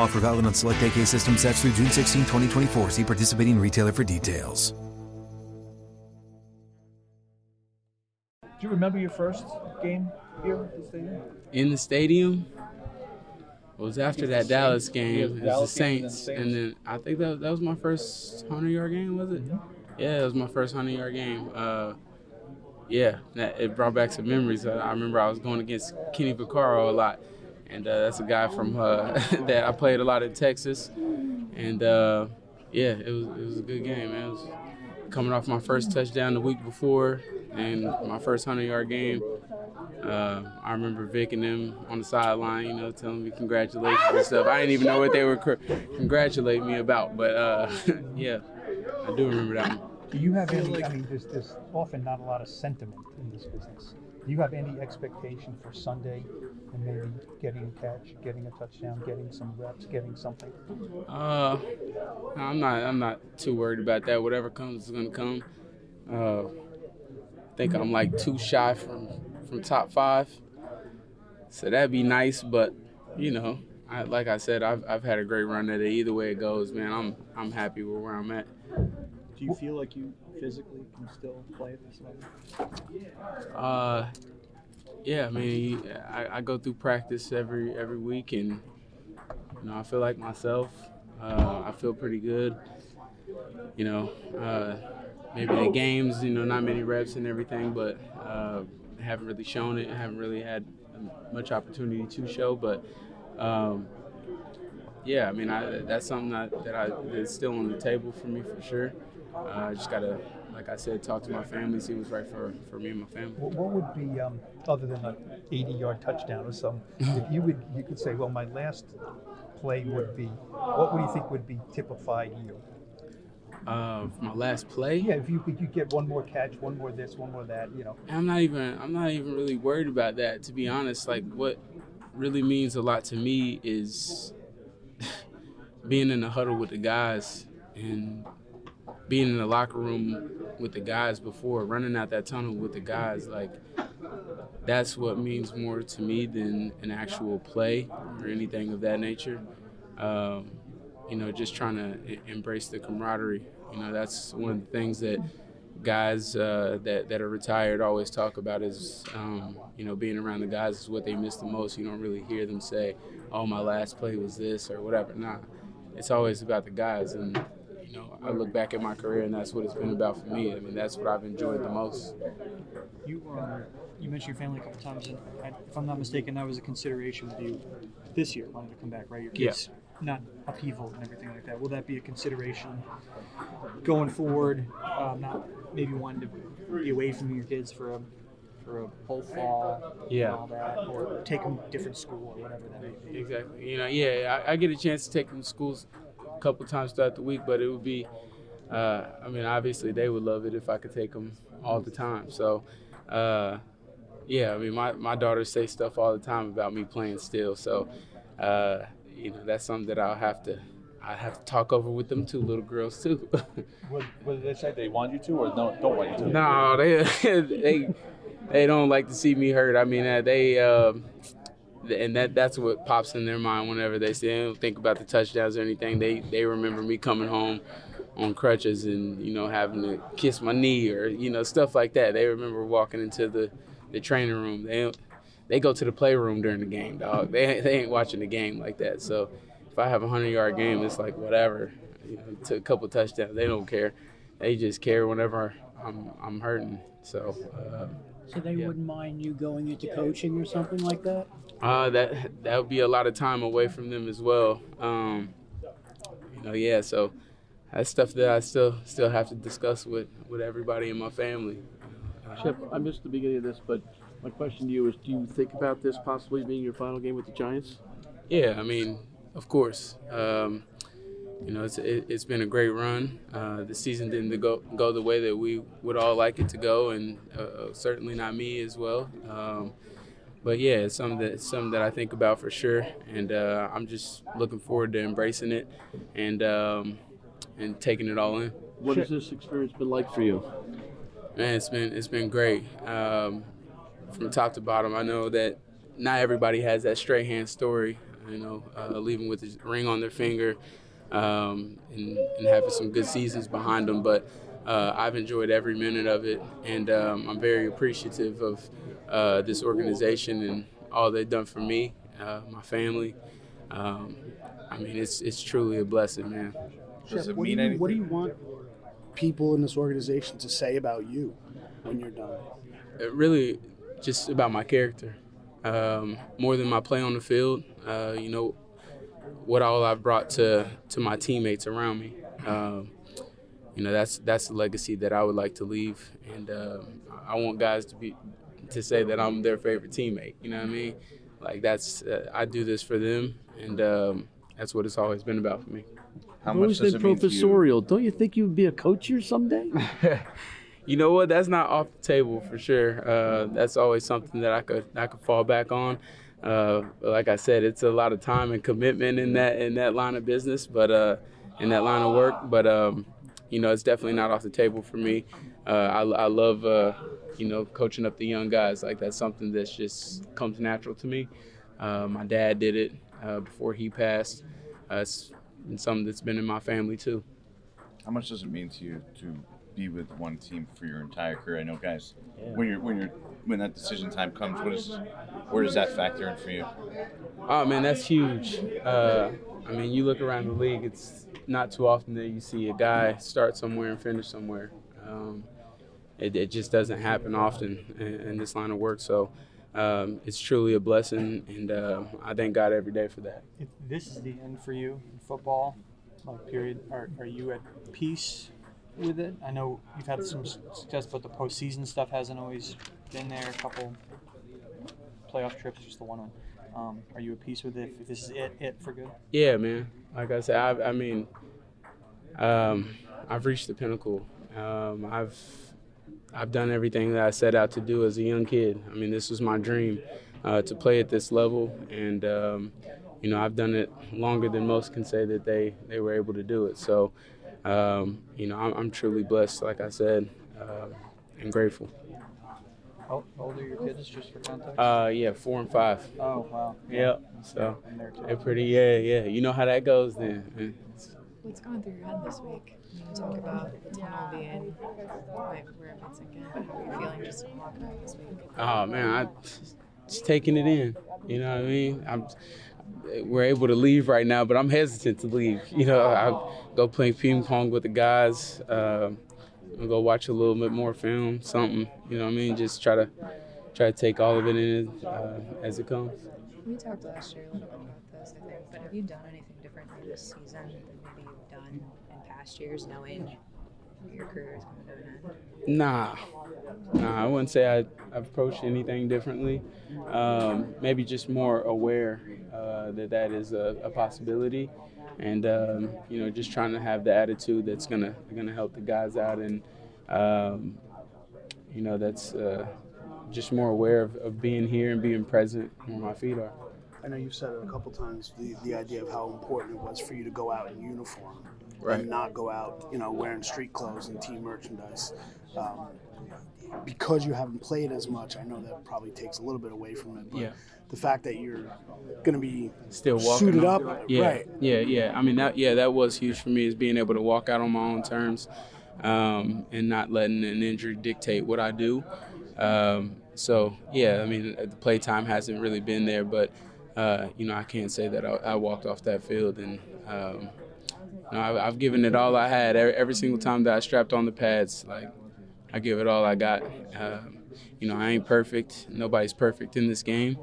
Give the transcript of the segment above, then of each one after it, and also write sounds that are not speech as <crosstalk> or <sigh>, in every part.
Offer valid on select AK system sets through June 16, 2024. See participating retailer for details. Do you remember your first game here at the stadium? In the stadium? It was after that Dallas game. Yeah, It was the Dallas game Saints, and then and then I think that that was my first hundred yard game. Was it? Yeah, it was my first hundred yard game. Uh, yeah, that, it brought back some memories. Uh, I remember I was going against Kenny Vaccaro a lot, and uh, that's a guy from uh, <laughs> that I played a lot in Texas, and uh, yeah, it was it was a good game. Man. It was coming off my first touchdown the week before, and my first hundred yard game. Uh, I remember Vic and them on the sideline, you know, telling me congratulations and stuff. I didn't even know what they were congratulating me about, but uh, <laughs> yeah, I do remember that. Do you have any? I mean, there's, there's often not a lot of sentiment in this business. Do you have any expectation for Sunday and maybe getting a catch, getting a touchdown, getting some reps, getting something? Uh, I'm not. I'm not too worried about that. Whatever comes is gonna come. Uh, I think I'm like too shy from from top five, so that'd be nice. But you know, I, like I said, I've I've had a great run at it. Either way it goes, man, I'm I'm happy with where I'm at. Do you feel like you physically can still play at this level? Uh, yeah, I mean, I, I go through practice every every week, and you know, I feel like myself. Uh, I feel pretty good. You know, uh, maybe the games, you know, not many reps and everything, but uh, haven't really shown it. haven't really had much opportunity to show, but. Um, yeah, I mean, I, that's something that, that I that's still on the table for me for sure. Uh, I just gotta, like I said, talk to my family, see what's right for, for me and my family. What, would be, um, other than an 80-yard touchdown or something, if you would, you could say, well, my last play would be, what would you think would be typified you? Uh, my last play. Yeah, if you could, you get one more catch, one more this, one more that, you know. I'm not even I'm not even really worried about that to be honest. Like what really means a lot to me is <laughs> being in the huddle with the guys and being in the locker room with the guys before running out that tunnel with the guys like that's what means more to me than an actual play or anything of that nature. Um, you know just trying to embrace the camaraderie. You know that's one of the things that guys uh, that, that are retired always talk about is um, you know being around the guys is what they miss the most. You don't really hear them say oh my last play was this or whatever. Nah it's always about the guys. And you know i look back at my career and that's what it's been about for me i mean that's what i've enjoyed the most You um, you mentioned your family a couple times, and I, if I'm not mistaken, that was a consideration with you this year wanting to come back, right? Your Yeah. kids not upheaval and everything like that. Will that be a consideration going forward? Um, not maybe wanting to be away from your kids for a for a whole fall Yeah. and all that, or take them to different school or whatever that may be. Exactly. You know, yeah, I, I get a chance to take them to schools couple times throughout the week, but it would be, uh, I mean, obviously they would love it if I could take them all the time. So, uh, yeah, I mean, my, my daughters say stuff all the time about me playing still. So, uh, you know, that's something that I'll have to, I have to talk over with them two little girls too. <laughs> What, what did they say? They want you to or no, don't want you to? No, they <laughs> they they don't like to see me hurt. I mean, uh, they um, and that that's what pops in their mind whenever they say they don't think about the touchdowns or anything. They they remember me coming home on crutches and you know having to kiss my knee or you know stuff like that. They remember walking into the the training room. They they go to the playroom during the game, dog. They they ain't watching the game like that. So if I have a hundred yard game, it's like whatever. You know, to a couple touchdowns, they don't care. They just care whenever I'm I'm hurting. So. Uh, So they Yeah. wouldn't mind you going into coaching or something like that? Uh, that that would be a lot of time away from them as well. Um, you know, yeah. So that's stuff that I still still have to discuss with with everybody in my family. Chip, I missed the beginning of this, but my question to you is: Do you think about this possibly being your final game with the Giants? Yeah, I mean, of course. Um, you know, it's it, it's been a great run. Uh, the season didn't go go the way that we would all like it to go, and uh, uh, certainly not me as well. Um, but yeah, it's something that something that I think about for sure, and uh, I'm just looking forward to embracing it and um, and taking it all in. What has this experience been like for you? Man, it's been it's been great um, from top to bottom. I know that not everybody has that straight hand story. You know, uh, leaving with a ring on their finger um, and, and having some good seasons behind them. But uh, I've enjoyed every minute of it, and um, I'm very appreciative of uh, this organization and all they've done for me, uh, my family. Um, I mean, it's it's truly a blessing, man. Does it what, mean do you, anything? what do you want people in this organization to say about you when you're done? it really just about my character um, more than my play on the field uh, you know what all I've brought to to my teammates around me um, you know that's that's the legacy that I would like to leave and um, I want guys to be to say that I'm their favorite teammate you know what I mean like that's uh, I do this for them and um, that's what it's always been about for me How You've much always does been it mean to you? professorial. Don't you think you'd be a coach here someday? <laughs> you know what? That's not off the table for sure. Uh, that's always something that I could I could fall back on. Uh, but like I said, it's a lot of time and commitment in that in that line of business, but uh, in that line of work. But um, you know, it's definitely not off the table for me. Uh, I, I love uh, you know coaching up the young guys. Like that's something that's just comes natural to me. Uh, my dad did it uh, before he passed. Uh, it's been something that's been in my family too. How much does it mean to you to be with one team for your entire career? I know, guys, when you're when you're when that decision time comes, what is where does that factor in for you? Oh man, that's huge. Uh, I mean, you look around the league; it's not too often that you see a guy start somewhere and finish somewhere. Um, it, it just doesn't happen often in, in this line of work. So um, it's truly a blessing, and uh, I thank God every day for that. If this is the end for you in football, like period, are, are you at peace with it? I know you've had some success, but the postseason stuff hasn't always been there. A couple playoff trips, just the one one. Um, are you at peace with it? If this is it, it for good? Yeah, man. Like I said, I, I mean, um, I've reached the pinnacle. Um, I've I've done everything that I set out to do as a young kid. I mean, this was my dream uh, to play at this level, and um, you know, I've done it longer than most can say that they they were able to do it. So, um, you know, I'm, I'm truly blessed, like I said, uh, and grateful. How old are your kids, just for context? Uh, yeah, four and five. oh wow. Yep. So I'm there too. they're pretty. Yeah, yeah. You know how that goes then. It's- What's going through your head this week? You talk about the tunnel being right where it's again. How are you feeling just walking around this week? Oh man, I just taking it in. You know what I mean? I'm we're able to leave right now, but I'm hesitant to leave. You know, I go play ping pong with the guys. Um, I'll go watch a little bit more film, something. You know what I mean? Just try to try to take all of it in uh, as it comes. We talked last year a little bit about this, I think, but have you done anything differently this season than maybe you've done in past years, knowing your career is coming to an end? Nah, nah. I wouldn't say I, approached anything differently. Um, maybe just more aware uh, that that is a, a possibility, and um, you know, just trying to have the attitude that's gonna gonna help the guys out, and um, you know, that's uh, just more aware of, of being here and being present where my feet are. I know you've said it a couple times the, the idea of how important it was for you to go out in uniform Right. and not go out, you know, wearing street clothes and team merchandise. Um, because you haven't played as much, I know that probably takes a little bit away from it. But Yeah. the fact that you're going to be still walking suited on- up, yeah, right? Yeah, yeah. I mean, that yeah, that was huge for me is being able to walk out on my own terms, um, and not letting an injury dictate what I do. Um, so yeah, I mean, the play time hasn't really been there, but uh, you know, I can't say that I, I walked off that field and. Um, you know, I've, I've given it all I had every, every single time that I strapped on the pads. Like, I give it all I got. Um, you know, I ain't perfect. Nobody's perfect in this game.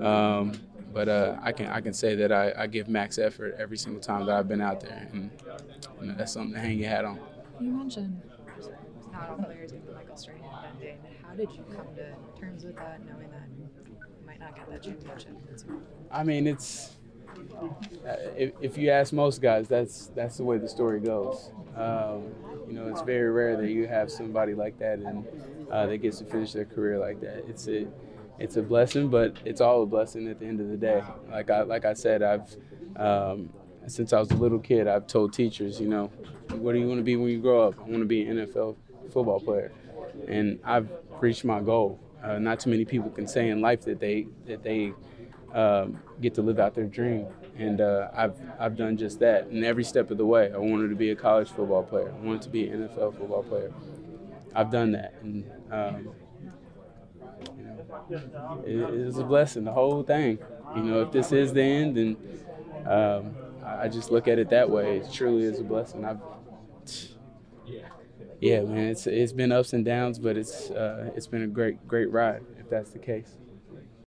Um, but uh, I can I can say that I, I, give max effort every single time that I've been out there, and you know, that's something to hang your hat on. You mentioned not all players get the Michael Strahan bending. How did you come to terms with that, knowing that you might not get that championship? I mean, it's if, if, you ask most guys, that's that's the way the story goes. Um, you know, it's very rare that you have somebody like that and uh, that gets to finish their career like that. It's a it's a blessing, but it's all a blessing at the end of the day. Like I like I said, I've um, since I was a little kid, I've told teachers, you know, what do you want to be when you grow up? I want to be an NFL football player, and I've reached my goal. Uh, not too many people can say in life that they that they um, get to live out their dream, and uh, I've I've done just that. And every step of the way, I wanted to be a college football player. I wanted to be an NFL football player. I've done that, and um, you know, it, it's a blessing. The whole thing. You know, if this is the end, then um, I just look at it that way. It truly is a blessing. I've yeah, man, it's it's been ups and downs, but it's uh, it's been a great great ride if that's the case.